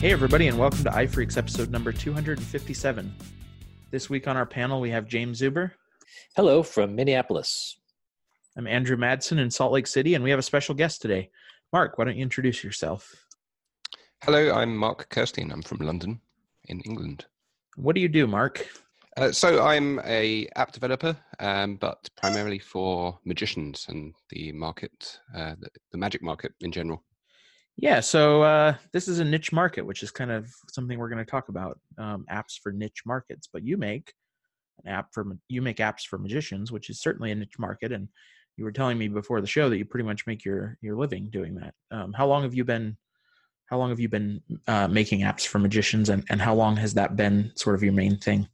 Hey, everybody, and welcome to iPhreaks episode number 257. This week on our panel, we have Jaim Zuber. Hello from Minneapolis. I'm Andrew Madsen in Salt Lake City, and we have a special guest today. Marc, why don't you introduce yourself? Hello, I'm Marc Kerstein. I'm from London, in England. What do you do, Marc? Uh, so I'm a app developer, um, but primarily for magicians and the market, uh, the, the magic market in general. Yeah, so uh, this is a niche market, which is kind of something we're going to talk about um, apps for niche markets. But you make an app for you make apps for magicians, which is certainly a niche market. And you were telling me before the show that you pretty much make your your living doing that. Um, how long have you been how long have you been uh, making apps for magicians, and and how long has that been sort of your main thing?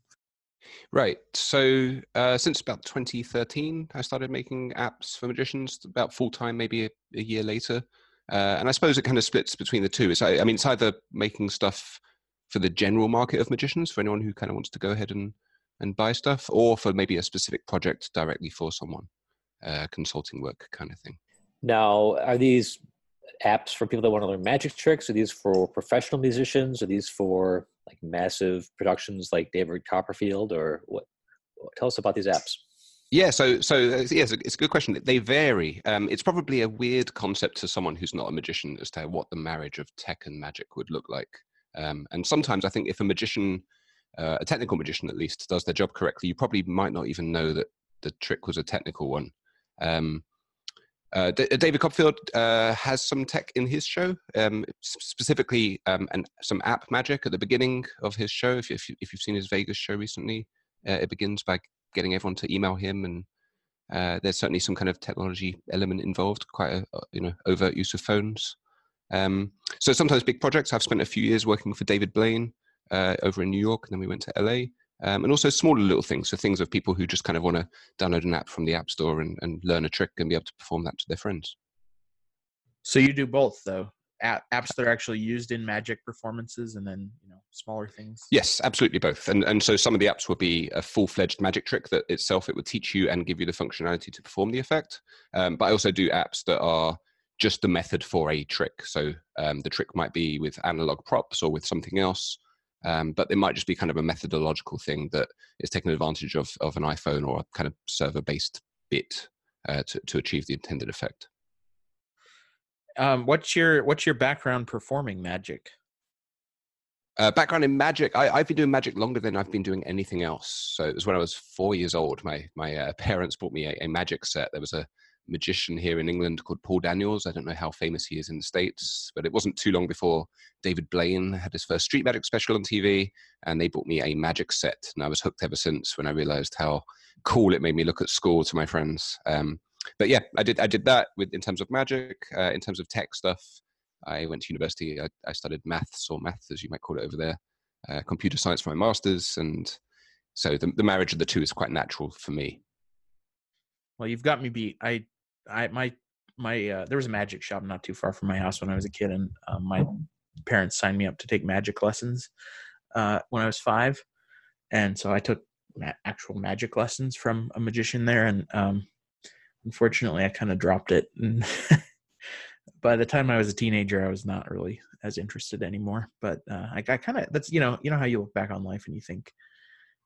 Right. So uh, since about 2013, I started making apps for magicians. About full time, maybe a, a year later. Uh, and I suppose it kind of splits between the two. It's, I, I mean, it's either making stuff for the general market of magicians, for anyone who kind of wants to go ahead and, and buy stuff, or for maybe a specific project directly for someone, uh, consulting work kind of thing. Now, are these apps for people that want to learn magic tricks? Are these for professional musicians? Are these for like massive productions like David Copperfield, or what? Tell us about these apps. Yeah, so so uh, yes, it's a good question. They vary. Um, it's probably a weird concept to someone who's not a magician as to what the marriage of tech and magic would look like. Um, and sometimes I think if a magician, uh, a technical magician at least, does their job correctly, you probably might not even know that the trick was a technical one. Um, uh, D- David Copperfield uh, has some tech in his show, um, specifically um, and some app magic at the beginning of his show. If, if, you, if you've seen his Vegas show recently, uh, it begins by getting everyone to email him and uh, there's certainly some kind of technology element involved quite a you know overt use of phones. Um, so sometimes big projects. I've spent a few years working for david blaine uh, over in new york and then we went to la um, and also smaller little things so things of people who just kind of want to download an app from the app store and, and learn a trick and be able to perform that to their friends. So you do both though apps that are actually used in magic performances and then you know smaller things? Yes absolutely both and and so some of the apps would be a full-fledged magic trick that itself it would teach you and give you the functionality to perform the effect um, but i also do apps that are just the method for a trick so um, the trick might be with analog props or with something else um, but it might just be kind of a methodological thing that is taking advantage of, of an iphone or a kind of server based bit uh, to, to achieve the intended effect um, what's your what's your background performing magic? Uh, background in magic. I, have been doing magic longer than I've been doing anything else. So it was when I was four years old. My my uh, parents bought me a, a, magic set. There was a magician here in England called Paul Daniels. I don't know how famous he is in the states, but it wasn't too long before David Blaine had his first street magic special on TV, and they bought me a magic set. And I was hooked ever since. When I realised how cool it made me look at school to my friends. Um, but yeah, I did I did that with in terms of magic, uh, in terms of tech stuff. I went to university. I, I, studied maths or math, as you might call it over there, uh, computer science for my masters, and so the, the marriage of the two is quite natural for me. Well, you've got me beat. I, I my my uh, there was a magic shop not too far from my house when I was a kid, and um, my parents signed me up to take magic lessons uh, when I was five, and so I took actual magic lessons from a magician there, and um, unfortunately, I kind of dropped it. And by the time I was a teenager, I was not really as interested anymore. But uh, I, I kind of that's you know you know how you look back on life and you think,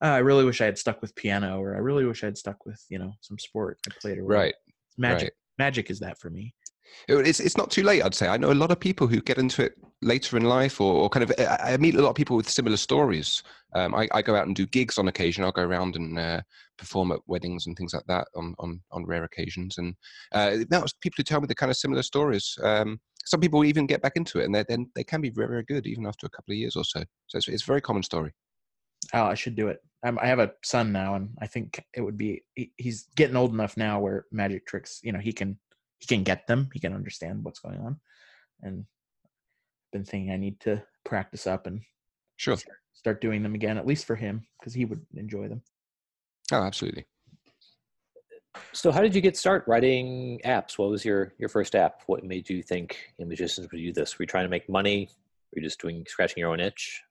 uh, I really wish I had stuck with piano, or I really wish I had stuck with you know some sport I played. Or right. Magic. Right. Magic is that for me. It's it's not too late, I'd say. I know a lot of people who get into it later in life, or, or kind of. I meet a lot of people with similar stories. Um, I, I, go out and do gigs on occasion. I'll go around and uh, perform at weddings and things like that on on, on rare occasions. And uh, people who tell me the kind of similar stories. Um, some people even get back into it, and then they can be very very good even after a couple of years or so. So it's, it's a very common story. Oh, I should do it. I'm, I have a son now, and I think it would be. He, he's getting old enough now where magic tricks. You know, he can he can get them. He can understand what's going on, and I've been thinking I need to practice up and sure start, start doing them again, at least for him, because he would enjoy them. Oh, absolutely. So, how did you get start writing apps? What was your your first app? What made you think you know, magicians would do this? Were you trying to make money? Were you just doing scratching your own itch?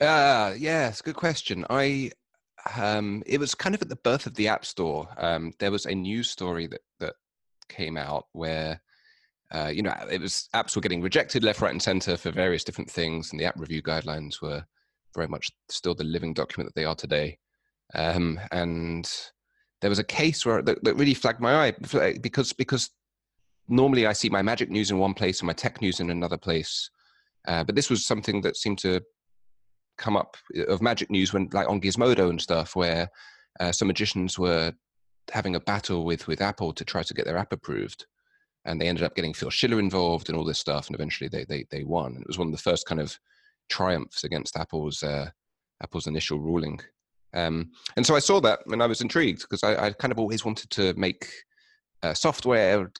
Uh, yeah, it's a good question. I um, it was kind of at the birth of the App Store. Um, there was a news story that that came out where uh, you know, it was apps were getting rejected left, right, and center for various different things, and the app review guidelines were very much still the living document that they are today. Um, and there was a case where that, that, really flagged my eye because because normally I see my magic news in one place and my tech news in another place, uh, but this was something that seemed to come up uh, of magic news when like on Gizmodo and stuff, where uh, some magicians were having a battle with with Apple to try to get their app approved, and they ended up getting Phil Schiller involved and all this stuff, and eventually they they they won. It was one of the first kind of triumphs against Apple's uh, Apple's initial ruling. Um, and so I saw that and I was intrigued because I, I, kind of always wanted to make uh, software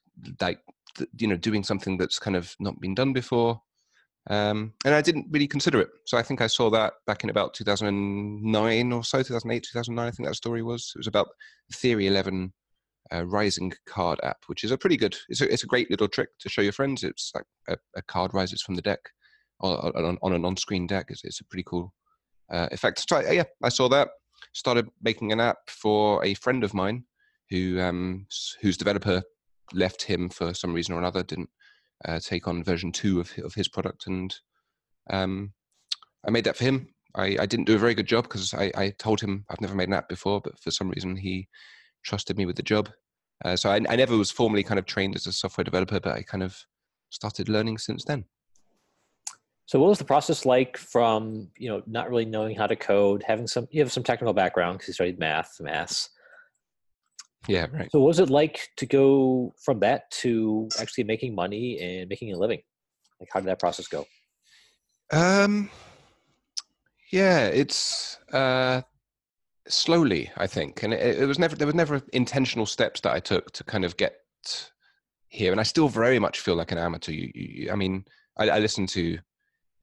like you know doing something that's kind of not been done before. Um, and I didn't really consider it. So I think I saw that back in about 2009 or so, 2008, 2009. I think that story was. It was about Theory 11 uh, Rising card app, which is a pretty good. It's a, it's a great little trick to show your friends. It's like a, a card rises from the deck on, on an on-screen deck. It's, it's a pretty cool uh, effect. So yeah, I saw that. Started making an app for a friend of mine who um, whose developer left him for some reason or another. Didn't uh, take on version two of of his product, and um, I made that for him. I, I didn't do a very good job because I, I told him I've never made an app before, but for some reason he trusted me with the job. Uh, so I, I never was formally kind of trained as a software developer, but I kind of started learning since then. So what was the process like from, you know, not really knowing how to code, having some, you have some technical background because you studied math, maths. Yeah, right. So what was it like to go from that to actually making money and making a living? Like how did that process go? Um, yeah, it's, uh, slowly, I think. And it, it was never, there was never intentional steps that I took to kind of get here. And I still very much feel like an amateur. You, you, I mean, I, I listen to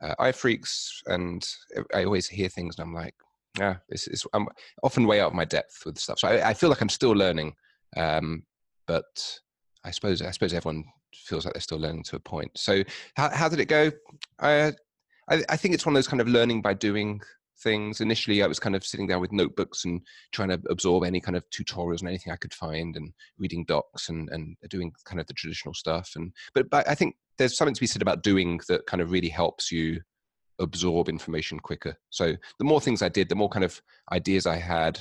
uh, iPhreaks, and I always hear things, and I'm like, yeah, this is. I'm often way out of my depth with stuff, so I, I feel like I'm still learning. Um, but I suppose I suppose everyone feels like they're still learning to a point. So how how did it go? I I, I think it's one of those kind of learning by doing things. Initially, I was kind of sitting down with notebooks and trying to absorb any kind of tutorials and anything I could find, and reading docs and and doing kind of the traditional stuff. And but but I think there's something to be said about doing that kind of really helps you absorb information quicker. So the more things I did, the more kind of ideas I had.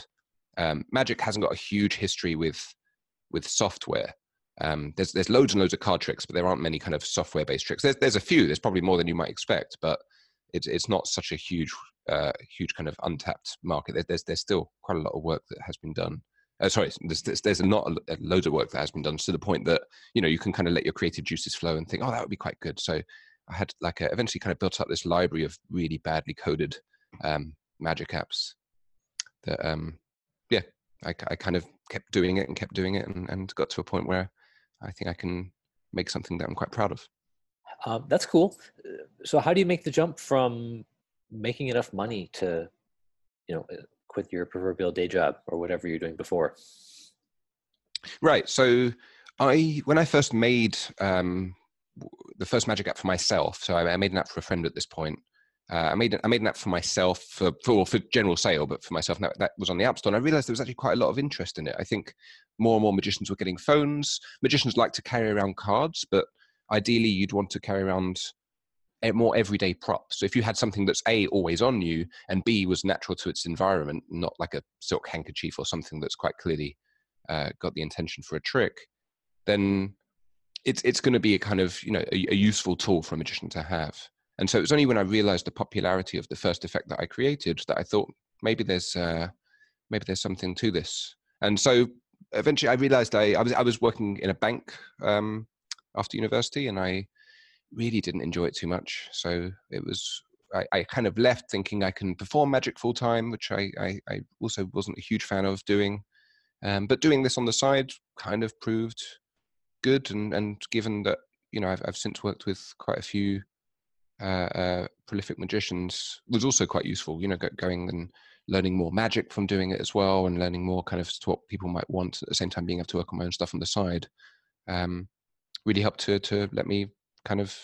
Um, Magic hasn't got a huge history with with software. Um, there's there's loads and loads of card tricks, but there aren't many kind of software based tricks. There's there's a few. There's probably more than you might expect, but it's it's not such a huge uh, huge kind of untapped market. There's, there's still quite a lot of work that has been done uh, sorry, there's, there's, there's not a, a loads of work that has been done to the point that you know you can kind of let your creative juices flow and think, oh, that would be quite good. So I had like a, eventually kind of built up this library of really badly coded um, magic apps that um, yeah, I, I kind of kept doing it and kept doing it and, and got to a point where I think I can make something that I'm quite proud of. Um, that's cool. So how do you make the jump from making enough money to, you know, quit your proverbial day job or whatever you're doing before? Right. So I, when I first made um, the first magic app for myself, so I, I made an app for a friend at this point. Uh, I made I made an app for myself for for, for general sale, but for myself that, that was on the App Store. And I realized there was actually quite a lot of interest in it. I think more and more magicians were getting phones. Magicians like to carry around cards, but ideally you'd want to carry around more everyday prop. So if you had something that's A, always on you, and B, was natural to its environment, not like a silk handkerchief or something that's quite clearly uh, got the intention for a trick, then it's, it's going to be a kind of, you know, a, a, useful tool for a magician to have. And so it was only when I realized the popularity of the first effect that I created that I thought maybe there's, uh, maybe there's something to this. And so eventually I realized I, I was, I was working in a bank um, after university and I, really didn't enjoy it too much. So it was I, I kind of left thinking I can perform magic full time, which I, I, I, also wasn't a huge fan of doing. Um, but doing this on the side kind of proved good, and and given that you know I've I've since worked with quite a few uh, uh, prolific magicians, was also quite useful. You know, going and learning more magic from doing it as well, and learning more kind of what people might want at the same time being able to work on my own stuff on the side. Um, really helped to to let me kind of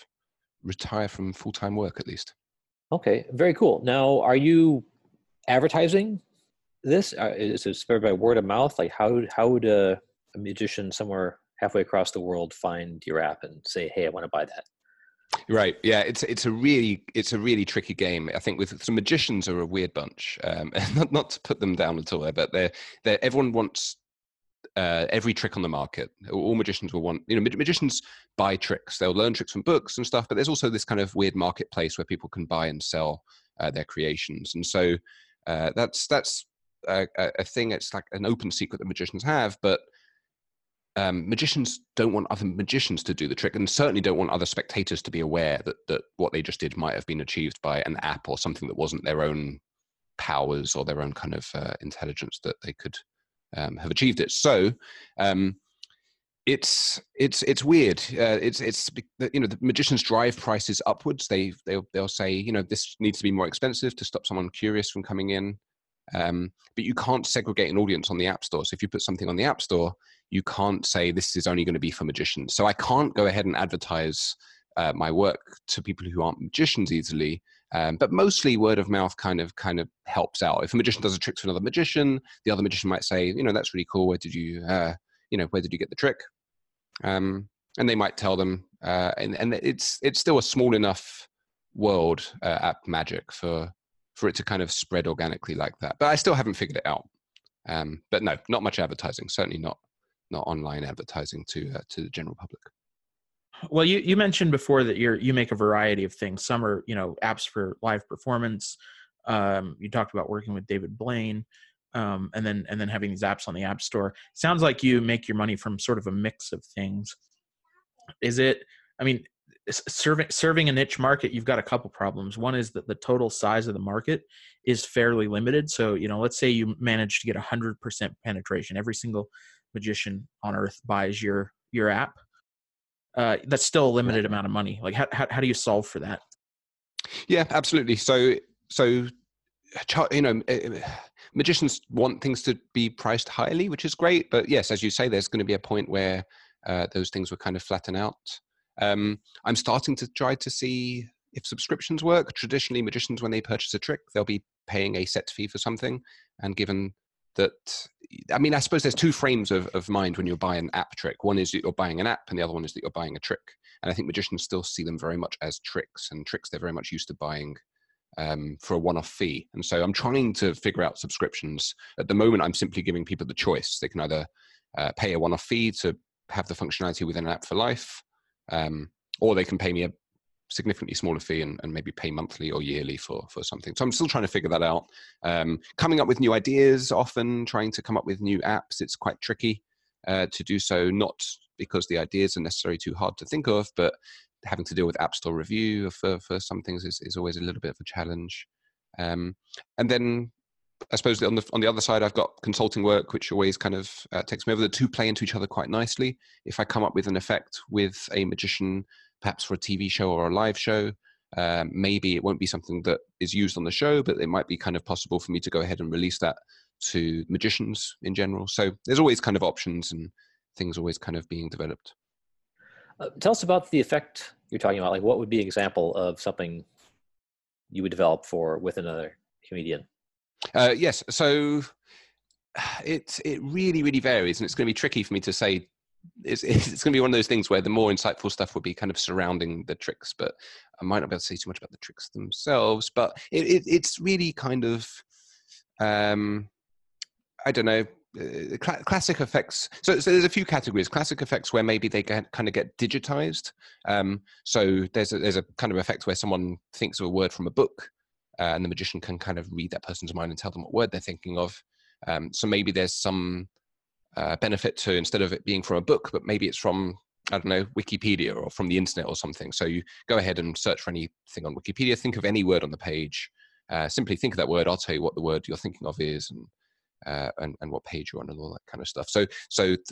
retire from full time work at least. Okay, very cool. Now, are you advertising this? Uh, is it spread by word of mouth? Like, how how would a, a magician somewhere halfway across the world find your app and say, "Hey, I want to buy that"? Right. Yeah. It's it's a really it's a really tricky game. I think with some magicians are a weird bunch. Um, not not to put them down at all, there, but they're they everyone wants uh, every trick on the market. All magicians will want, you know, magicians buy tricks. They'll learn tricks from books and stuff, but there's also this kind of weird marketplace where people can buy and sell uh, their creations. And so uh, that's that's a, a, thing. It's like an open secret that magicians have, but um, magicians don't want other magicians to do the trick, and certainly don't want other spectators to be aware that that what they just did might have been achieved by an app or something that wasn't their own powers or their own kind of uh, intelligence that they could um, have achieved it. So um, it's it's it's weird. Uh, it's it's you know the magicians drive prices upwards. They they'll they'll say you know this needs to be more expensive to stop someone curious from coming in. Um, but you can't segregate an audience on the app store. So if you put something on the app store, you can't say this is only going to be for magicians. So I can't go ahead and advertise uh, my work to people who aren't magicians easily. Um, but mostly word of mouth kind of kind of helps out. If a magician does a trick to another magician, the other magician might say, you know, that's really cool. Where did you, uh, you know, where did you get the trick? Um, and they might tell them, uh, and and it's it's still a small enough world uh, at Magic for for it to kind of spread organically like that. But I still haven't figured it out. Um, but no, not much advertising. Certainly not not online advertising to uh, to the general public. Well, you, you mentioned before that you're you make a variety of things. Some are you know apps for live performance. Um, you talked about working with David Blaine, um, and then and then having these apps on the App Store. Sounds like you make your money from sort of a mix of things. Is it? I mean, serving serving a niche market, you've got a couple problems. One is that the total size of the market is fairly limited. So you know, let's say you manage to get hundred percent penetration. Every single magician on earth buys your your app uh, that's still a limited amount of money. Like, how, how, how do you solve for that? Yeah, absolutely. So, so you know, eh, eh, magicians want things to be priced highly, which is great. But yes, as you say, there's going to be a point where uh, those things will kind of flatten out. Um, I'm starting to try to see if subscriptions work. Traditionally, magicians, when they purchase a trick, they'll be paying a set fee for something, and given that I mean, I suppose there's two frames of, of mind when you're buying an app trick. One is that you're buying an app, and the other one is that you're buying a trick. And I think magicians still see them very much as tricks, and tricks they're very much used to buying um, for a one-off fee. And so I'm trying to figure out subscriptions. At the moment, I'm simply giving people the choice. They can either uh, pay a one-off fee to have the functionality within an app for life, um, or they can pay me a significantly smaller fee and, and, maybe pay monthly or yearly for for something. So I'm still trying to figure that out. Um, coming up with new ideas, often trying to come up with new apps. It's quite tricky uh, to do so, not because the ideas are necessarily too hard to think of, but having to deal with App Store review for for some things is, is always a little bit of a challenge. Um, and then I suppose on the on the other side, I've got consulting work, which always kind of uh, takes me over. The two play into each other quite nicely. If I come up with an effect with a magician perhaps for a TV show or a live show. Um, maybe it won't be something that is used on the show, but it might be kind of possible for me to go ahead and release that to magicians in general. So there's always kind of options and things always kind of being developed. Uh, tell us about the effect you're talking about. Like, what would be an example of something you would develop for with another comedian? Uh, yes. So it it really really varies, and it's going to be tricky for me to say it's, it's going to be one of those things where the more insightful stuff would be kind of surrounding the tricks, but I might not be able to say too much about the tricks themselves. But it, it, it's really kind of, um, I don't know, uh, cl- classic effects. So, so there's a few categories. Classic effects where maybe they get, kind of get digitized. Um, so there's a, there's a kind of effect where someone thinks of a word from a book, uh, and the magician can kind of read that person's mind and tell them what word they're thinking of. Um, so maybe there's some uh, benefit to instead of it being from a book, but maybe it's from I don't know Wikipedia or from the internet or something. So you go ahead and search for anything on Wikipedia. Think of any word on the page. Uh, simply think of that word. I'll tell you what the word you're thinking of is and uh, and, and what page you're on and all that kind of stuff. So so th-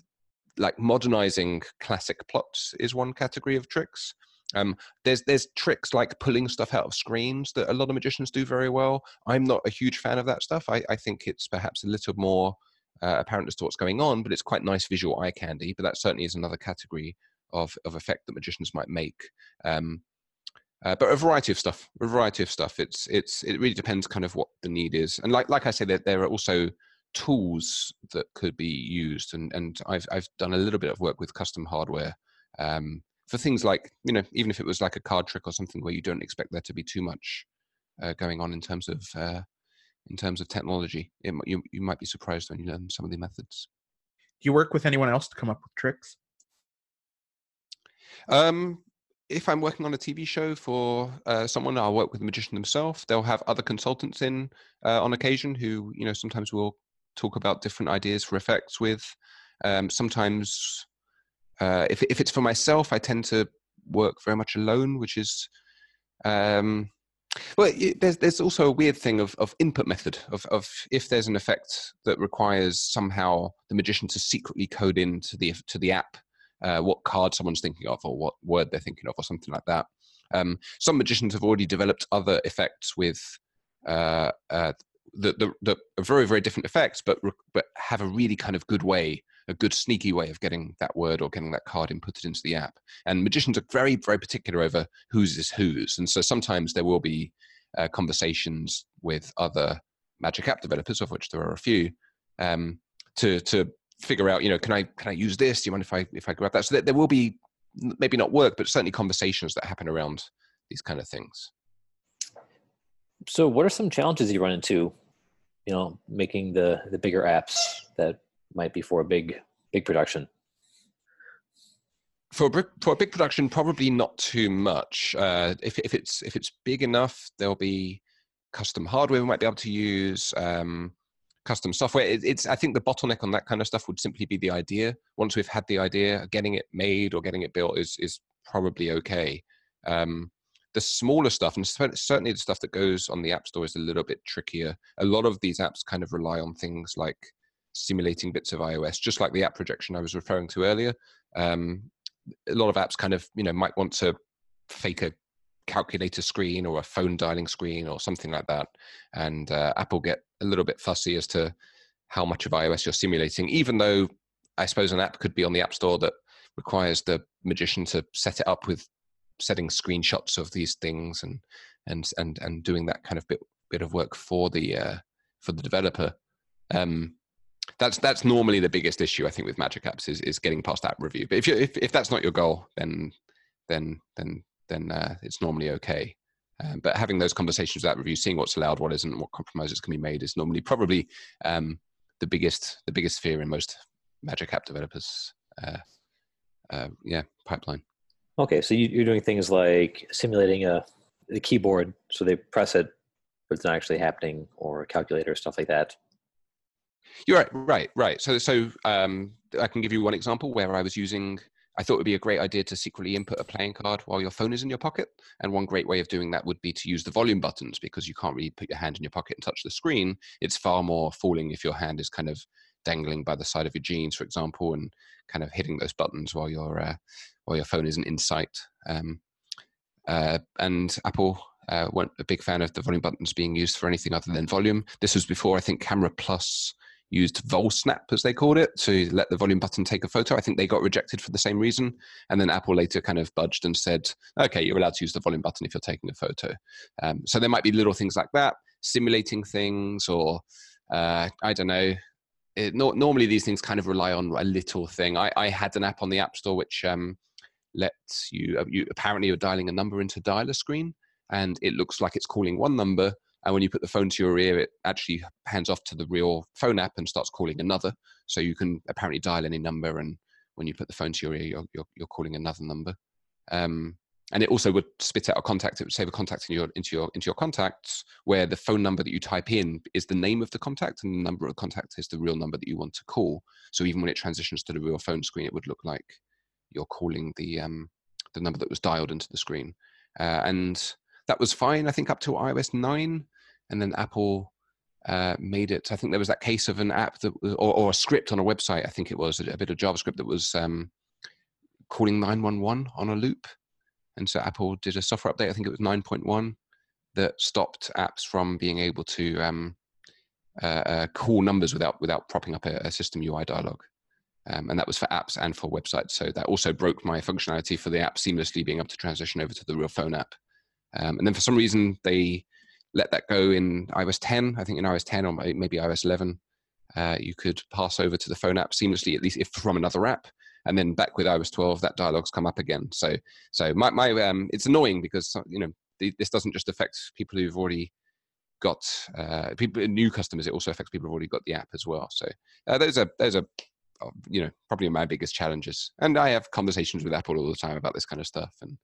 like modernizing classic plots is one category of tricks. Um, there's there's tricks like pulling stuff out of screens that a lot of magicians do very well. I'm not a huge fan of that stuff. I, I think it's perhaps a little more uh, apparent as to what's going on, but it's quite nice visual eye candy. But that certainly is another category of, of effect that magicians might make. Um, uh, but a variety of stuff, a variety of stuff. It's it's it really depends kind of what the need is, and like like I say, there, there are also tools that could be used, and and I've I've done a little bit of work with custom hardware um, for things like you know even if it was like a card trick or something where you don't expect there to be too much uh, going on in terms of uh, in terms of technology. It, you you might be surprised when you learn some of the methods. Do you work with anyone else to come up with tricks? Um, if I'm working on a TV show for uh, someone, I'll work with the magician themselves. They'll have other consultants in uh, on occasion who, you know, sometimes will talk about different ideas for effects with. Um, sometimes, uh, if if it's for myself, I tend to work very much alone, which is, um, well, it, there's there's also a weird thing of of input method of of if there's an effect that requires somehow the magician to secretly code into the to the app uh, what card someone's thinking of or what word they're thinking of or something like that. Um, some magicians have already developed other effects with uh, uh, the, the, the very very different effects, but but have a really kind of good way, a good sneaky way of getting that word or getting that card inputted into the app. And magicians are very very particular over whose is whose, and so sometimes there will be uh, conversations with other Magic app developers, of which there are a few, um, to to figure out, you know, can I can I use this? Do you mind if I if I grab that? So there, there will be maybe not work, but certainly conversations that happen around these kind of things. So, what are some challenges you run into? You know, making the the bigger apps that might be for a big big production. For a, for a big production, probably not too much. Uh, if if it's if it's big enough, there'll be custom hardware we might be able to use. Um, custom software. It, it's I think the bottleneck on that kind of stuff would simply be the idea. Once we've had the idea, getting it made or getting it built is is probably okay. Um, the smaller stuff, and certainly the stuff that goes on the App Store, is a little bit trickier. A lot of these apps kind of rely on things like simulating bits of iOS, just like the app projection I was referring to earlier. Um, a lot of apps kind of you know might want to fake a calculator screen or a phone dialing screen or something like that. And uh, Apple get a little bit fussy as to how much of iOS you're simulating, even though I suppose an app could be on the App Store that requires the magician to set it up with setting screenshots of these things and and and and doing that kind of bit bit of work for the uh, for the developer. Um, that's that's normally the biggest issue I think with Magic Apps is is getting past that review. But if you if if that's not your goal, then then then then uh, it's normally okay. Um, but having those conversations without review, seeing what's allowed, what isn't, what compromises can be made, is normally probably um, the biggest the biggest fear in most Magic App developers. Uh, uh, yeah, pipeline. Okay, so you, are doing things like simulating a the keyboard, so they press it, but it's not actually happening, or a calculator, stuff like that. You're right, right, right. So, so um, I can give you one example where I was using I thought it would be a great idea to secretly input a playing card while your phone is in your pocket. And one great way of doing that would be to use the volume buttons because you can't really put your hand in your pocket and touch the screen. It's far more fooling if your hand is kind of dangling by the side of your jeans, for example, and kind of hitting those buttons while your uh, while your phone isn't in sight. Um, uh, and Apple uh, weren't a big fan of the volume buttons being used for anything other than volume. This was before I think Camera Plus used VolSnap, as they called it, to let the volume button take a photo. I think they got rejected for the same reason. And then Apple later kind of budged and said, okay, you're allowed to use the volume button if you're taking a photo. Um, so there might be little things like that, simulating things, or uh, I don't know. It, no, normally these things kind of rely on a little thing. I, I had an app on the App Store which um, lets you, uh, you apparently you're dialing a number into dialer screen, and it looks like it's calling one number, and when you put the phone to your ear, it actually hands off to the real phone app and starts calling another. So you can apparently dial any number, and when you put the phone to your ear, you're, you're, you're calling another number. Um, and it also would spit out a contact. It would save a contact in your, into your into your contacts, where the phone number that you type in is the name of the contact, and the number of contact is the real number that you want to call. So even when it transitions to the real phone screen, it would look like you're calling the um, the number that was dialed into the screen. Uh, and that was fine, I think, up to iOS nine and then Apple uh, made it. I think there was that case of an app that, was, or, or, a script on a website. I think it was a, a bit of JavaScript that was um, calling 911 on a loop, and so Apple did a software update. I think it was 9.1 that stopped apps from being able to um, uh, uh, call numbers without without propping up a, a system UI dialog. Um, and that was for apps and for websites. So that also broke my functionality for the app seamlessly being able to transition over to the real phone app. Um, and then for some reason they let that go in iOS 10. I think in iOS 10 or maybe iOS 11, uh, you could pass over to the phone app seamlessly, at least if from another app. And then back with iOS 12, that dialogue's come up again. So, so my, my um, it's annoying because you know this doesn't just affect people who've already got uh, people new customers. It also affects people who've already got the app as well. So uh, those are those are uh, you know probably my biggest challenges. And I have conversations with Apple all the time about this kind of stuff, and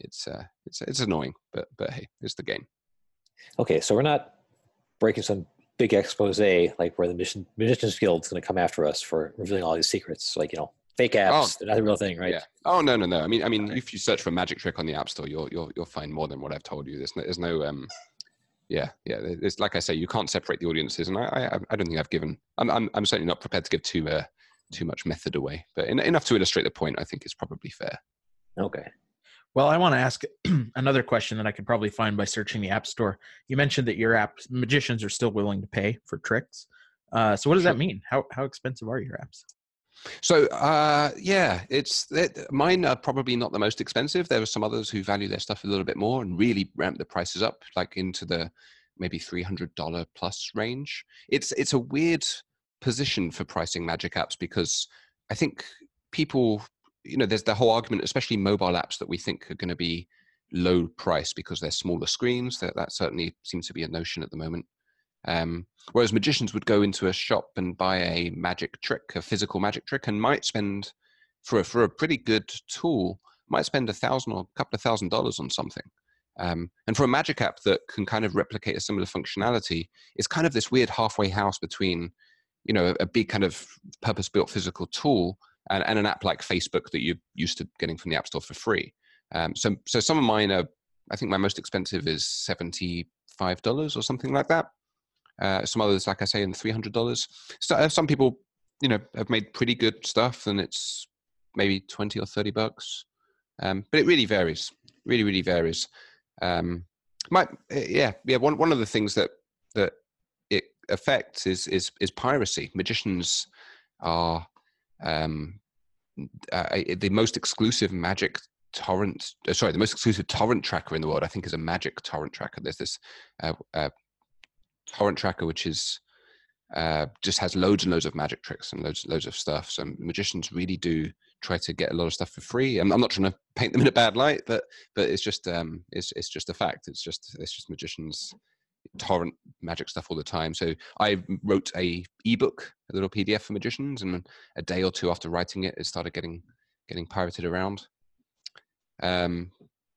it's uh, it's it's annoying, but but hey, it's the game. Okay, so we're not breaking some big expose like where the mission Magicians Guild is going to come after us for revealing all these secrets, like you know fake apps. Oh, they're not the real thing, right? Yeah. Oh no no no. I mean I mean if you search for a magic trick on the App Store, you'll you'll you'll find more than what I've told you. There's no, there's no um yeah yeah. It's like I say, you can't separate the audiences, and I I, I don't think I've given. I'm I'm I'm certainly not prepared to give too uh, too much method away, but in, enough to illustrate the point. I think is probably fair. Okay. Well, I want to ask another question that I could probably find by searching the App Store. You mentioned that your app magicians are still willing to pay for tricks. Uh, so what does sure. that mean? How how expensive are your apps? So uh, yeah, it's it, mine are probably not the most expensive. There are some others who value their stuff a little bit more and really ramp the prices up, like into the maybe three hundred dollar plus range. It's it's a weird position for pricing Magic apps because I think people you know, there's the whole argument, especially mobile apps that we think are going to be low price because they're smaller screens. That that certainly seems to be a notion at the moment. Um, whereas magicians would go into a shop and buy a magic trick, a physical magic trick, and might spend for a, for a pretty good tool, might spend a thousand or a couple of thousand dollars on something. Um, and for a magic app that can kind of replicate a similar functionality, it's kind of this weird halfway house between, you know, a, a big kind of purpose-built physical tool and, and an app like Facebook that you're used to getting from the App Store for free. Um, so, so some of mine are, I think my most expensive is seventy-five dollars or something like that. Uh, some others, like I say, in three hundred dollars. So, uh, some people, you know, have made pretty good stuff, and it's maybe twenty or thirty bucks. Um, but it really varies. Really, really varies. Um, my, eh, yeah, yeah. One one of the things that that it affects is is is piracy. Magicians are um, uh, the most exclusive magic torrent uh, sorry the most exclusive torrent tracker in the world i think is a magic torrent tracker. There's this uh, uh, torrent tracker which is uh, just has loads and loads of magic tricks and loads loads of stuff. So magicians really do try to get a lot of stuff for free. I'm, I'm not trying to paint them in a bad light but but it's just um it's, it's just a fact. It's just it's just magicians torrent magic stuff all the time. So I wrote a ebook, a little PDF for magicians, and a day or two after writing it, it started getting getting pirated around. Um,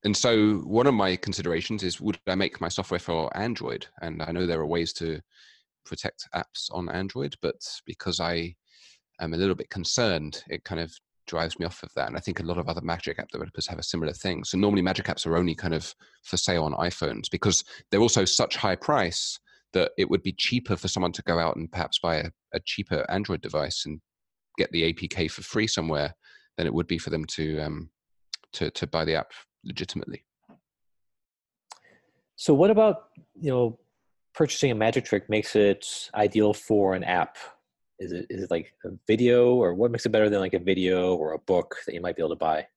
and so one of my considerations is would I make my software for Android? And I know there are ways to protect apps on Android, but because I am a little bit concerned, it kind of drives me off of that. And I think a lot of other Magic App developers have a similar thing. So normally Magic Apps are only kind of for sale on iPhones because they're also such high price that it would be cheaper for someone to go out and perhaps buy a, a cheaper Android device and get the APK for free somewhere than it would be for them to um, to to buy the app legitimately. So what about you know purchasing a magic trick makes it ideal for an app is it is it like a video or what makes it better than like a video or a book that you might be able to buy?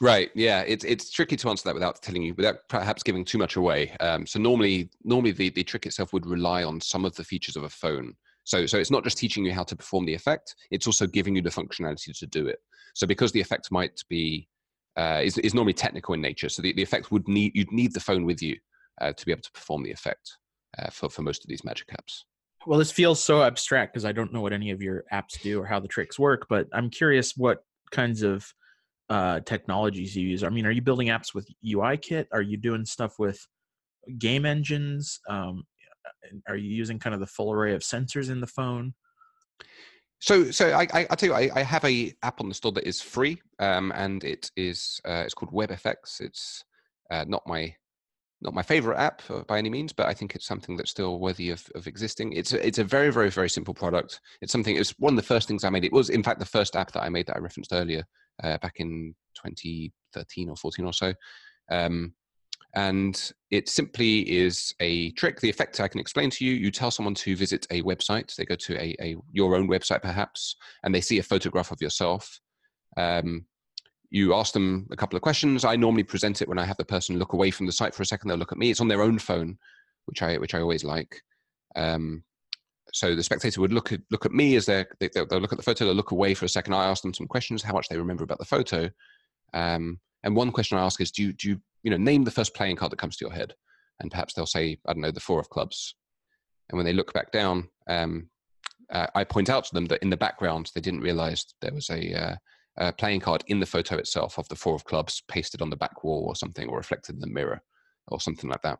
Right. Yeah. It's it's tricky to answer that without telling you, without perhaps giving too much away. Um, so normally, normally the the trick itself would rely on some of the features of a phone. So so it's not just teaching you how to perform the effect; it's also giving you the functionality to do it. So because the effect might be uh, is is normally technical in nature, so the, the effect would need you'd need the phone with you uh, to be able to perform the effect uh, for for most of these magic apps. Well, this feels so abstract because I don't know what any of your apps do or how the tricks work, but I'm curious what kinds of uh, technologies you use. I mean, are you building apps with UIKit? Are you doing stuff with game engines? Um, are you using kind of the full array of sensors in the phone? So, so I, I, will tell you, I, I, have a app on the store that is free, um, and it is uh, it's called WebFX. It's uh, not my not my favorite app by any means, but I think it's something that's still worthy of, of existing. It's a, it's a very, very, very simple product. It's something, it's one of the first things I made. It was, in fact, the first app that I made that I referenced earlier uh, back in 2013 or 14 or so. Um, and it simply is a trick. The effect I can explain to you. You tell someone to visit a website. They go to a, a your own website, perhaps, and they see a photograph of yourself. Um, you ask them a couple of questions. I normally present it when I have the person look away from the site for a second. They'll look at me. It's on their own phone, which I which I always like. Um, so the spectator would look at look at me as they're, they, they'll, look at the photo, they'll look away for a second. I ask them some questions, how much they remember about the photo, um, and one question I ask is, do you, do you you know name the first playing card that comes to your head? And perhaps they'll say, I don't know, the four of clubs. And when they look back down, um, uh, I point out to them that in the background they didn't realize there was a, uh, a, playing card in the photo itself of the four of clubs pasted on the back wall or something, or reflected in the mirror, or something like that.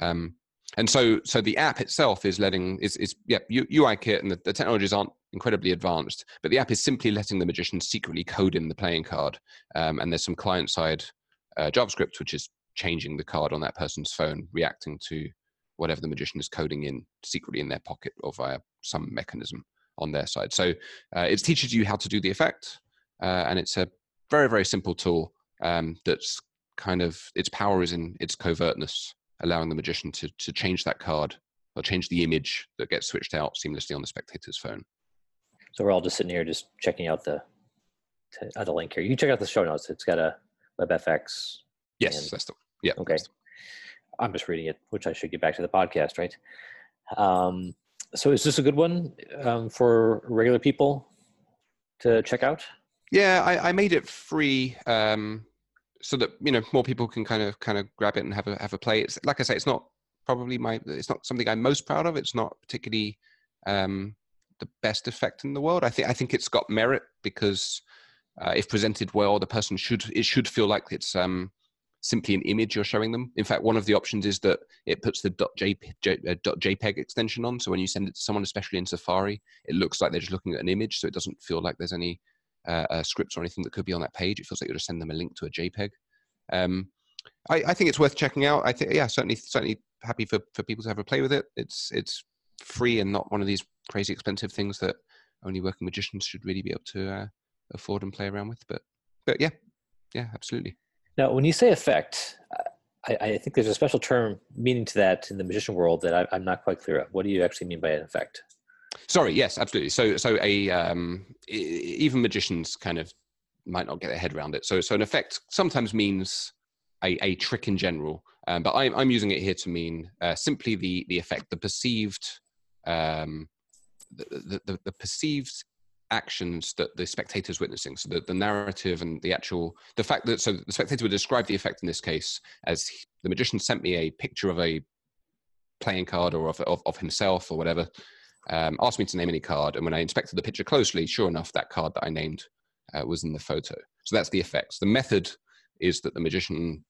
Um, and so, so the app itself is letting is is yeah UI kit and the, the technologies aren't incredibly advanced, but the app is simply letting the magician secretly code in the playing card. Um, and there's some client side uh, JavaScript which is changing the card on that person's phone, reacting to whatever the magician is coding in secretly in their pocket or via some mechanism on their side. So uh, it teaches you how to do the effect, uh, and it's a very very simple tool um, that's kind of its power is in its covertness, allowing the magician to to change that card or change the image that gets switched out seamlessly on the spectator's phone. So we're all just sitting here just checking out the uh, the link here. You can check out the show notes. It's got a WebFX. Yes, and, that's the yeah. Okay. I'm just reading it, which I should get back to the podcast, right? Um, so is this a good one um, for regular people to check out? Yeah, I, I made it free um, so that you know more people can kind of kind of grab it and have a have a play. It's like I say, it's not probably my it's not something I'm most proud of. It's not particularly um, the best effect in the world. I think I think it's got merit because uh, if presented well, the person should it should feel like it's um, simply an image you're showing them. In fact, one of the options is that it puts the .jpeg, uh, .jpeg extension on. So when you send it to someone, especially in Safari, it looks like they're just looking at an image. So it doesn't feel like there's any uh, scripts or anything that could be on that page. It feels like you're just sending them a link to a JPEG. Um, I, I, think it's worth checking out. I think, yeah, certainly, certainly happy for, for people to have a play with it. It's it's free and not one of these crazy expensive things that only working magicians should really be able to uh, afford and play around with. But but yeah, yeah, absolutely. Now, when you say effect, I, I, think there's a special term meaning to that in the magician world that I, am not quite clear of. What do you actually mean by an effect? Sorry, yes, absolutely. So, so a um, even magicians kind of might not get their head around it. So, so an effect sometimes means a, a trick in general, um, but I'm, I'm using it here to mean uh, simply the the effect, the perceived, um, the, the, the perceived actions that the spectator is witnessing. So the, the narrative and the actual, the fact that, so the spectator would describe the effect in this case as he, the magician sent me a picture of a playing card or of, of, of himself or whatever, um, asked me to name any card. And when I inspected the picture closely, sure enough, that card that I named uh, was in the photo. So that's the effects. The method is that the magician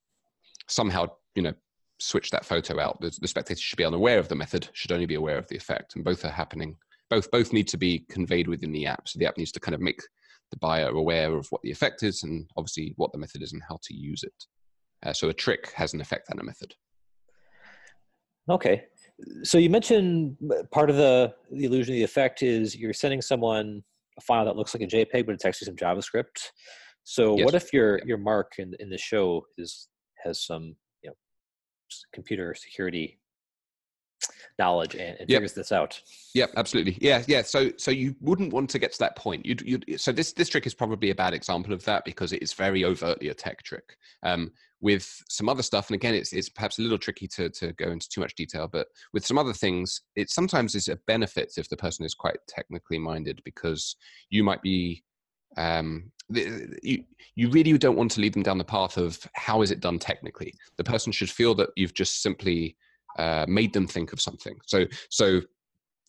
somehow, you know, switch that photo out. The, the spectator should be unaware of the method, should only be aware of the effect. And both are happening both both need to be conveyed within the app. So the app needs to kind of make the buyer aware of what the effect is and obviously what the method is and how to use it. Uh, so a trick has an effect and a method. Okay. So you mentioned uh, part of the, the illusion of the effect is you're sending someone a file that looks like a JPEG, but it's actually some JavaScript. So yes. what if your your mark in in the show is has some you know computer security knowledge and, and yep. figures this out. Yeah, absolutely. Yeah, yeah. So so you wouldn't want to get to that point. You'd, you'd so this this trick is probably a bad example of that because it is very overtly a tech trick. Um, with some other stuff, and again, it's it's perhaps a little tricky to to go into too much detail, but with some other things, it sometimes is a benefit if the person is quite technically minded because you might be um, you you really don't want to lead them down the path of how is it done technically. The person should feel that you've just simply uh, made them think of something. So, so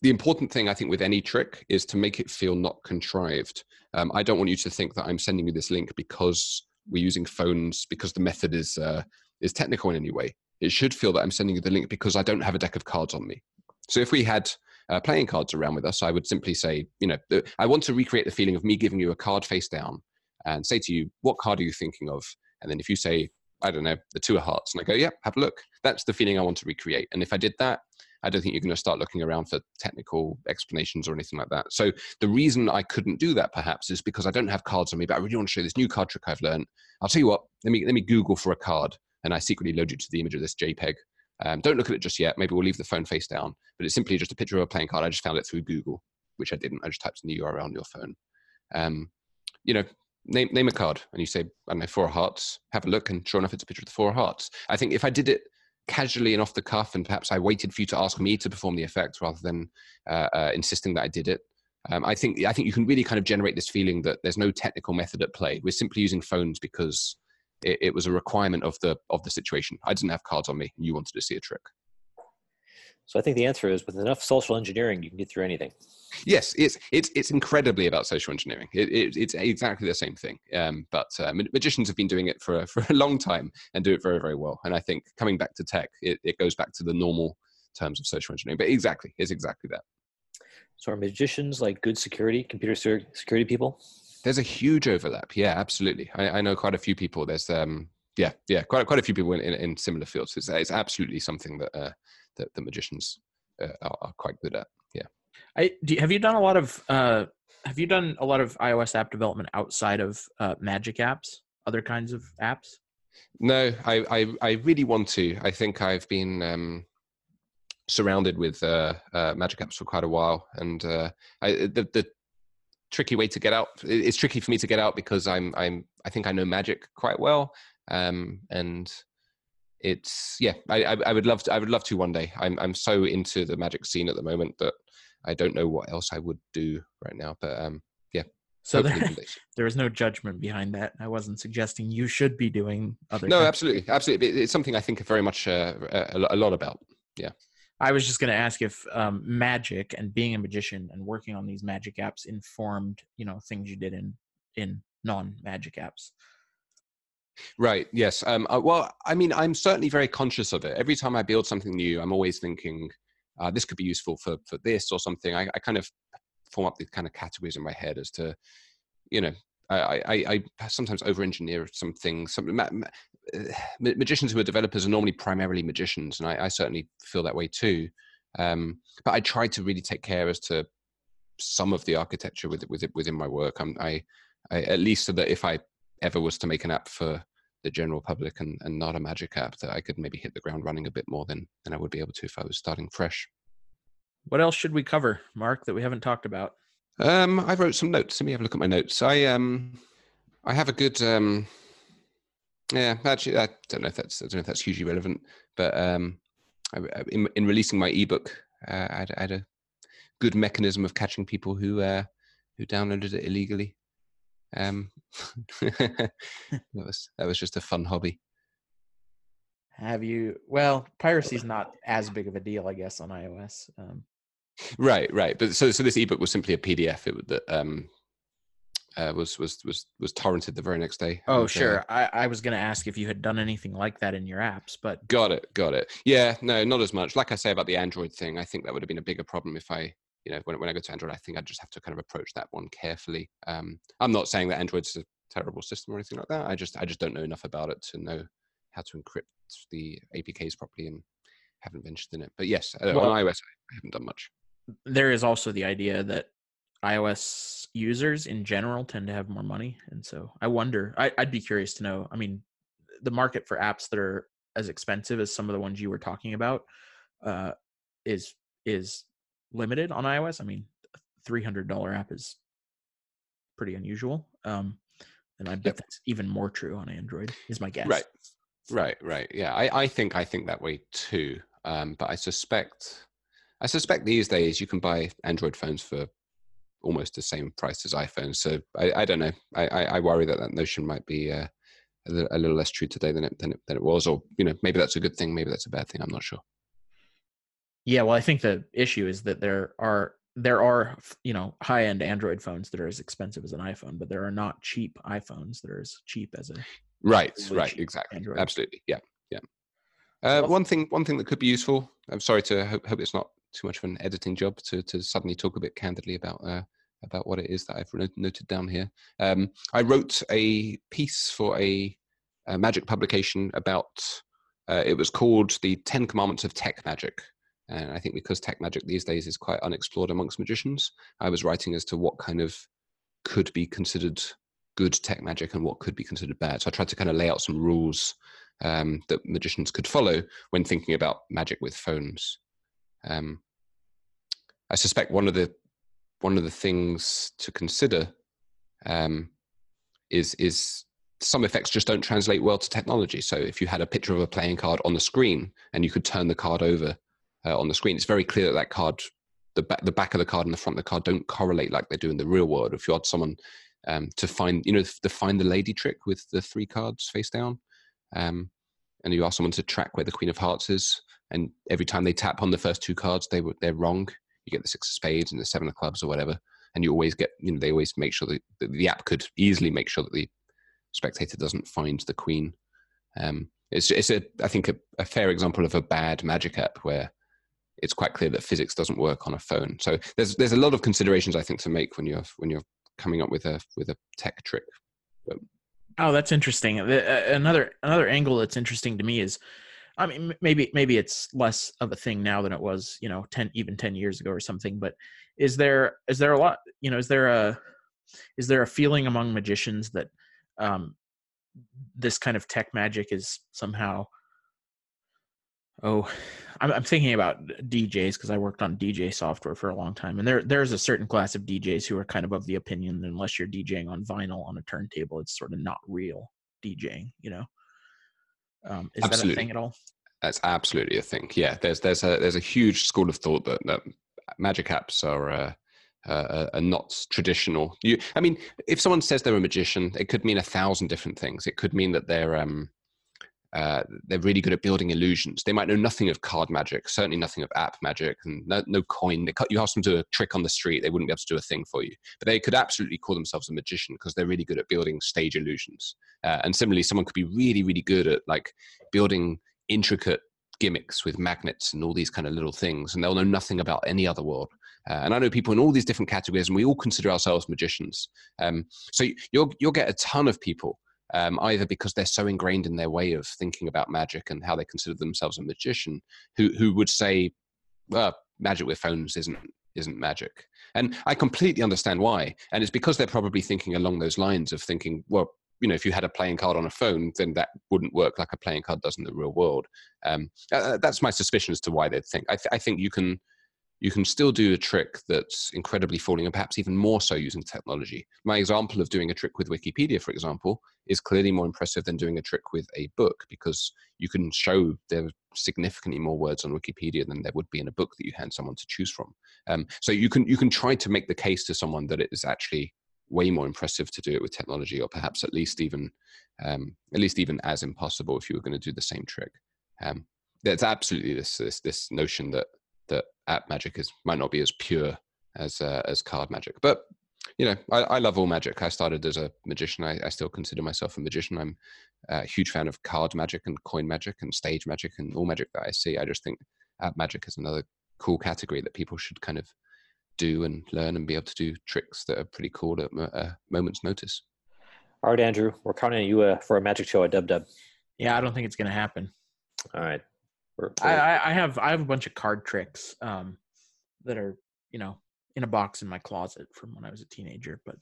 the important thing I think with any trick is to make it feel not contrived. Um, I don't want you to think that I'm sending you this link because we're using phones because the method is uh, is technical in any way. It should feel that I'm sending you the link because I don't have a deck of cards on me. So if we had uh, playing cards around with us, I would simply say, you know, I want to recreate the feeling of me giving you a card face down and say to you, what card are you thinking of? And then if you say I don't know, the two of hearts. And I go, yeah, have a look. That's the feeling I want to recreate. And if I did that, I don't think you're going to start looking around for technical explanations or anything like that. So the reason I couldn't do that perhaps is because I don't have cards on me, but I really want to show you this new card trick I've learned. I'll tell you what, let me, let me Google for a card and I secretly load you to the image of this JPEG. Um, don't look at it just yet. Maybe we'll leave the phone face down, but it's simply just a picture of a playing card. I just found it through Google, which I didn't. I just typed in the URL on your phone. Um, you know, name name a card and you say I don't know four hearts have a look and sure enough it's a picture of the four hearts I think if I did it casually and off the cuff, and perhaps I waited for you to ask me to perform the effect rather than uh, uh, insisting that I did it. Um, I think I think you can really kind of generate this feeling that there's no technical method at play. We're simply using phones because it, it was a requirement of the of the situation. I didn't have cards on me, and you wanted to see a trick. So I think the answer is with enough social engineering, you can get through anything. Yes, it's it's it's incredibly about social engineering. It, it, it's exactly the same thing. Um, but uh, magicians have been doing it for a, for a long time and do it very very well. And I think coming back to tech, it, it goes back to the normal terms of social engineering. But exactly, it's exactly that. So are magicians like good security, computer security people? There's a huge overlap. Yeah, absolutely. I, I know quite a few people. There's um, yeah, yeah, quite quite a few people in, in, in similar fields. It's, it's absolutely something that uh, that the magicians uh, are, are, quite good at. Yeah. I do, have you done a lot of uh, have you done a lot of iOS app development outside of uh, Magic apps, other kinds of apps? No, I, I, I really want to. I think I've been um, surrounded with uh, uh, Magic apps for quite a while, and uh, I, the the tricky way to get out. It's tricky for me to get out because I'm I'm I think I know Magic quite well, um, and it's yeah. I, I, would love to. I would love to one day. I'm I'm so into the Magic scene at the moment that I don't know what else I would do right now. But um, yeah. So there, there is no judgment behind that. I wasn't suggesting you should be doing other. No, absolutely, absolutely. It's something I think very much uh, a, a lot about. Yeah. I was just going to ask if um, magic and being a magician and working on these magic apps informed, you know, things you did in in non-magic apps. Right. Yes. Um, uh, well, I mean, I'm certainly very conscious of it. Every time I build something new, I'm always thinking uh, this could be useful for for this or something. I, I kind of form up these kind of categories in my head as to, you know, I, I, I sometimes over-engineer some things. Some ma- ma- magicians who are developers are normally primarily magicians, and I, I certainly feel that way too. Um, but I try to really take care as to some of the architecture with, with within my work. I'm, I, I, at least so that if I ever was to make an app for the general public and, and not a magic app, that I could maybe hit the ground running a bit more than than I would be able to if I was starting fresh. What else should we cover, Marc, that we haven't talked about? Um, I wrote some notes. Let me have a look at my notes. I um, I have a good um, yeah. Actually, I don't know if that's I don't know if that's hugely relevant, but um, I, in in releasing my ebook, uh, I, had, I had a good mechanism of catching people who uh, who downloaded it illegally. Um, that was that was just a fun hobby. Have you? Well, piracy is not as big of a deal, I guess, on iOS. Um, Right, right. But so so this ebook was simply a PDF it, that um, uh, was was was was torrented the very next day. Oh, and, sure. Uh, I, I was going to ask if you had done anything like that in your apps, but got it, got it. Yeah, no, not as much. Like I say about the Android thing, I think that would have been a bigger problem if I, you know, when when I go to Android, I think I'd just have to kind of approach that one carefully. Um, I'm not saying that Android's a terrible system or anything like that. I just I just don't know enough about it to know how to encrypt the APKs properly and haven't ventured in it. But yes, uh, well, on iOS, I haven't done much there is also the idea that iOS users in general tend to have more money, and so I wonder. I, would be curious to know. I mean, the market for apps that are as expensive as some of the ones you were talking about uh, is is limited on iOS. I mean, three hundred dollar app is pretty unusual, um, and I bet yep. that's even more true on Android. Is my guess. Right, right, right. Yeah, I, I think I think that way too. Um, but I suspect I suspect these days you can buy Android phones for almost the same price as iPhones. So I, I don't know. I, I, I, worry that that notion might be uh, a, a, little less true today than it, than it than it was, or you know, maybe that's a good thing, maybe that's a bad thing. I'm not sure. Yeah, well, I think the issue is that there are there are you know high end Android phones that are as expensive as an iPhone, but there are not cheap iPhones that are as cheap as a right, right, exactly, Android. absolutely, yeah, yeah. Uh, one thing, one thing that could be useful. I'm sorry to hope, hope it's not too much of an editing job to to suddenly talk a bit candidly about uh, about what it is that I've noted down here. Um, I wrote a piece for a, a magic publication about. Uh, it was called the Ten Commandments of Tech Magic, and I think because tech magic these days is quite unexplored amongst magicians, I was writing as to what kind of could be considered good tech magic and what could be considered bad. So I tried to kind of lay out some rules um, that magicians could follow when thinking about magic with phones. Um, I suspect one of the one of the things to consider um, is is some effects just don't translate well to technology. So if you had a picture of a playing card on the screen and you could turn the card over uh, on the screen, it's very clear that that card, the back, the back of the card and the front of the card don't correlate like they do in the real world. If you had someone um, to find, you know, the find the lady trick with the three cards face down, um, and you ask someone to track where the Queen of Hearts is, and every time they tap on the first two cards, they they're wrong. You get the six of spades and the seven of clubs or whatever, and you always get, you know, they always make sure that the app could easily make sure that the spectator doesn't find the queen. Um, it's it's a I think a, a, fair example of a bad magic app where it's quite clear that physics doesn't work on a phone. So there's there's a lot of considerations I think to make when you're when you're coming up with a with a tech trick. But, oh, that's interesting. Another another angle that's interesting to me is, I mean, maybe maybe it's less of a thing now than it was, you know, ten even ten years ago or something. But is there is there a lot, you know, is there a is there a feeling among magicians that um, this kind of tech magic is somehow oh i'm, I'm thinking about djs because i worked on dj software for a long time and there there's a certain class of djs who are kind of of the opinion that unless you're djing on vinyl on a turntable it's sort of not real djing you know um, is absolutely. that a thing at all that's absolutely a thing yeah there's there's a there's a huge school of thought that, that magic apps are uh, uh, are not traditional. You, I mean, if someone says they're a magician, it could mean a thousand different things. It could mean that they're um, uh, they're really good at building illusions. They might know nothing of card magic, certainly nothing of app magic, and no, no coin. Cut, you ask them to do a trick on the street, they wouldn't be able to do a thing for you. But they could absolutely call themselves a magician because they're really good at building stage illusions. Uh, and similarly, someone could be really, really good at like building intricate gimmicks with magnets and all these kind of little things, and they'll know nothing about any other world. Uh, and I know people in all these different categories, and we all consider ourselves magicians. Um, so you'll you'll get a ton of people um, either because they're so ingrained in their way of thinking about magic and how they consider themselves a magician, who who would say, "Well, magic with phones isn't isn't magic," and I completely understand why. And it's because they're probably thinking along those lines of thinking, well. You know, if you had a playing card on a phone, then that wouldn't work like a playing card does in the real world. Um, uh, that's my suspicion as to why they'd think. I, th- I think you can you can still do a trick that's incredibly falling and perhaps even more so using technology. My example of doing a trick with Wikipedia, for example, is clearly more impressive than doing a trick with a book because you can show there are significantly more words on Wikipedia than there would be in a book that you hand someone to choose from. Um, so you can you can try to make the case to someone that it is actually way more impressive to do it with technology, or perhaps at least even um, at least even as impossible if you were going to do the same trick. Um, there's absolutely this this this notion that that app magic is might not be as pure as uh, as card magic. But you know, I, I, love all magic. I started as a magician. I, I still consider myself a magician. I'm a huge fan of card magic and coin magic and stage magic and all magic that I see. I just think app magic is another cool category that people should kind of do and learn and be able to do tricks that are pretty cool at a moment's notice. All right, Andrew, we're counting on you uh, for a magic show at Dub Dub. Yeah, I don't think it's going to happen. All right. I, I have I have a bunch of card tricks um, that are you know in a box in my closet from when I was a teenager, but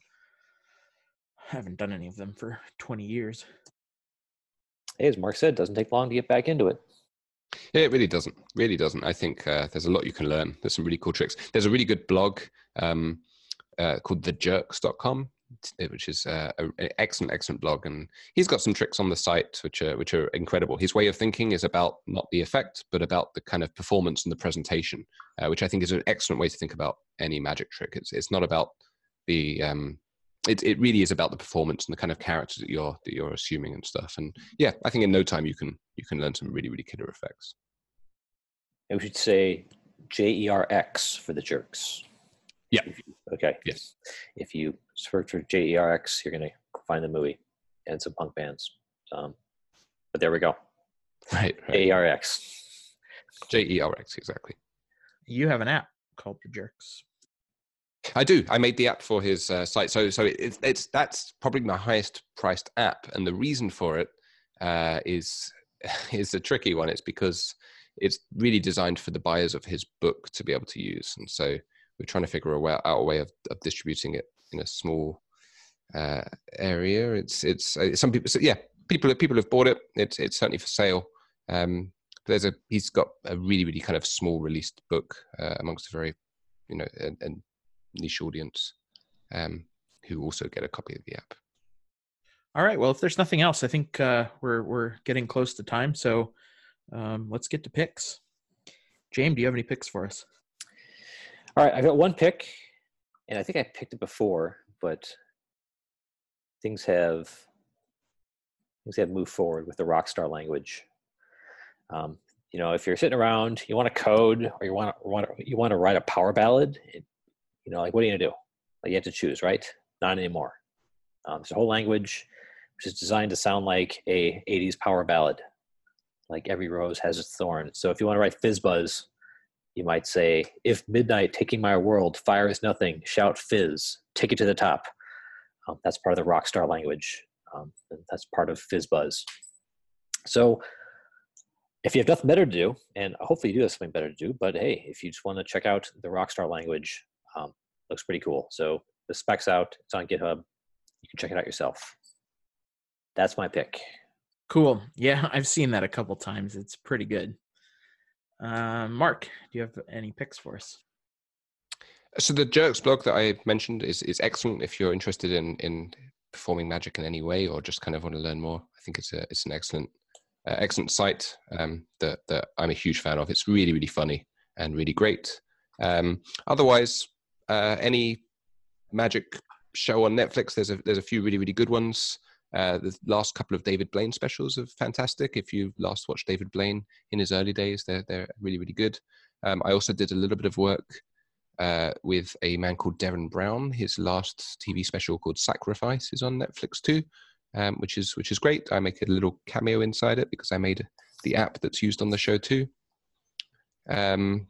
I haven't done any of them for 20 years. Hey, as Marc said, doesn't take long to get back into it. Yeah, it really doesn't. Really doesn't. I think uh, there's a lot you can learn. There's some really cool tricks. There's a really good blog um, uh, called thejerx.com which is uh, an excellent, excellent blog, and he's got some tricks on the site which are which are incredible. His way of thinking is about not the effect, but about the kind of performance and the presentation, uh, which I think is an excellent way to think about any magic trick. It's it's not about the um, it it really is about the performance and the kind of characters that you're that you're assuming and stuff. And yeah, I think in no time you can you can learn some really really killer effects. And we should say J E R X for the jerks. Yeah. Okay. Yes. If you search for JERX, you're going to find the movie and some punk bands. Um, but there we go. Right. right. JERX. JERX, exactly. You have an app called The Jerx. I do. I made the app for his uh, site, so so it's it's that's probably my highest priced app, and the reason for it uh, is is a tricky one. It's because it's really designed for the buyers of his book to be able to use, and so we're trying to figure a way, out a way of, of distributing it in a small uh, area. It's it's uh, some people. So yeah, people people have bought it. It's it's certainly for sale. Um, but there's a he's got a really really kind of small released book uh, amongst a very you know a, a niche audience um, who also get a copy of the app. All right. Well, if there's nothing else, I think uh, we're we're getting close to time. So um, let's get to picks. Jaim, do you have any picks for us? All right, I've got one pick, and I think I picked it before, but things have things have moved forward with the Rockstar language. Um, you know, if you're sitting around, you want to code, or you want to want to, you want to write a power ballad. It, you know, like what are you gonna do? Like you have to choose, right? Not anymore. Um, there's a whole language which is designed to sound like a 80s power ballad like every rose has its thorn so if you want to write fizz buzz you might say if midnight taking my world fire is nothing shout fizz take it to the top um, that's part of the rock star language um, that's part of fizz buzz so if you have nothing better to do and hopefully you do have something better to do but hey if you just want to check out the rockstar language um, looks pretty cool so the specs out it's on github you can check it out yourself that's my pick. Cool. Yeah, I've seen that a couple times. It's pretty good. Uh, Marc, do you have any picks for us? So the Jerx blog that I mentioned is is excellent if you're interested in in performing magic in any way or just kind of want to learn more. I think it's a it's an excellent uh, excellent site um, that that I'm a huge fan of. It's really really funny and really great. Um, otherwise, uh, any magic show on Netflix, there's a there's a few really really good ones. Uh, the last couple of David Blaine specials are fantastic. If you last watched David Blaine in his early days, they're they're really really good. Um, I also did a little bit of work uh, with a man called Derren Brown. His last TV special called Sacrifice is on Netflix too, um, which is which is great. I make a little cameo inside it because I made the app that's used on the show too. Um,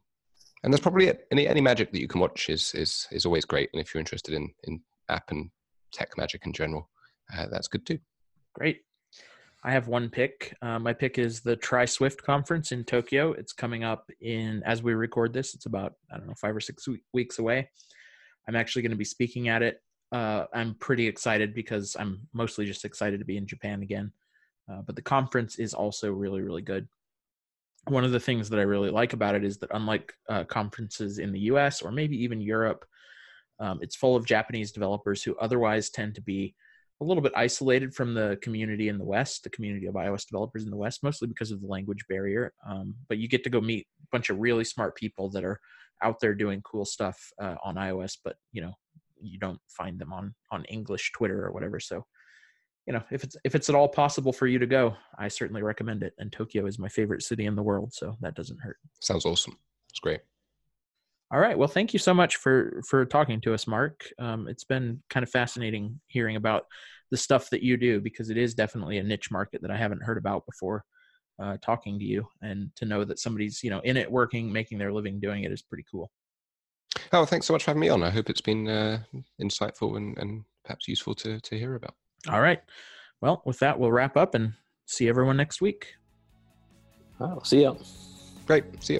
and that's probably it. Any any magic that you can watch is is is always great. And if you're interested in in app and tech magic in general, uh, that's good too. Great. I have one pick. Uh, my pick is the Try Swift conference in Tokyo. It's coming up in as we record this. It's about I don't know five or six weeks away. I'm actually going to be speaking at it. Uh, I'm pretty excited because I'm mostly just excited to be in Japan again. Uh, but the conference is also really really good. One of the things that I really like about it is that unlike uh, conferences in the U.S. or maybe even Europe, um, it's full of Japanese developers who otherwise tend to be a little bit isolated from the community in the West, the community of iOS developers in the West, mostly because of the language barrier. Um, but you get to go meet a bunch of really smart people that are out there doing cool stuff uh, on iOS, but you know you don't find them on on English Twitter or whatever. So you know if it's if it's at all possible for you to go, I certainly recommend it. And Tokyo is my favorite city in the world, so that doesn't hurt. Sounds awesome. It's great. All right. Well, thank you so much for for talking to us, Marc. Um, it's been kind of fascinating hearing about the stuff that you do because it is definitely a niche market that I haven't heard about before. Uh, talking to you and to know that somebody's you know in it, working, making their living, doing it is pretty cool. Oh, thanks so much for having me on. I hope it's been uh, insightful and, and perhaps useful to to hear about. All right. Well, with that, we'll wrap up and see everyone next week. Oh, see you. Great. See ya.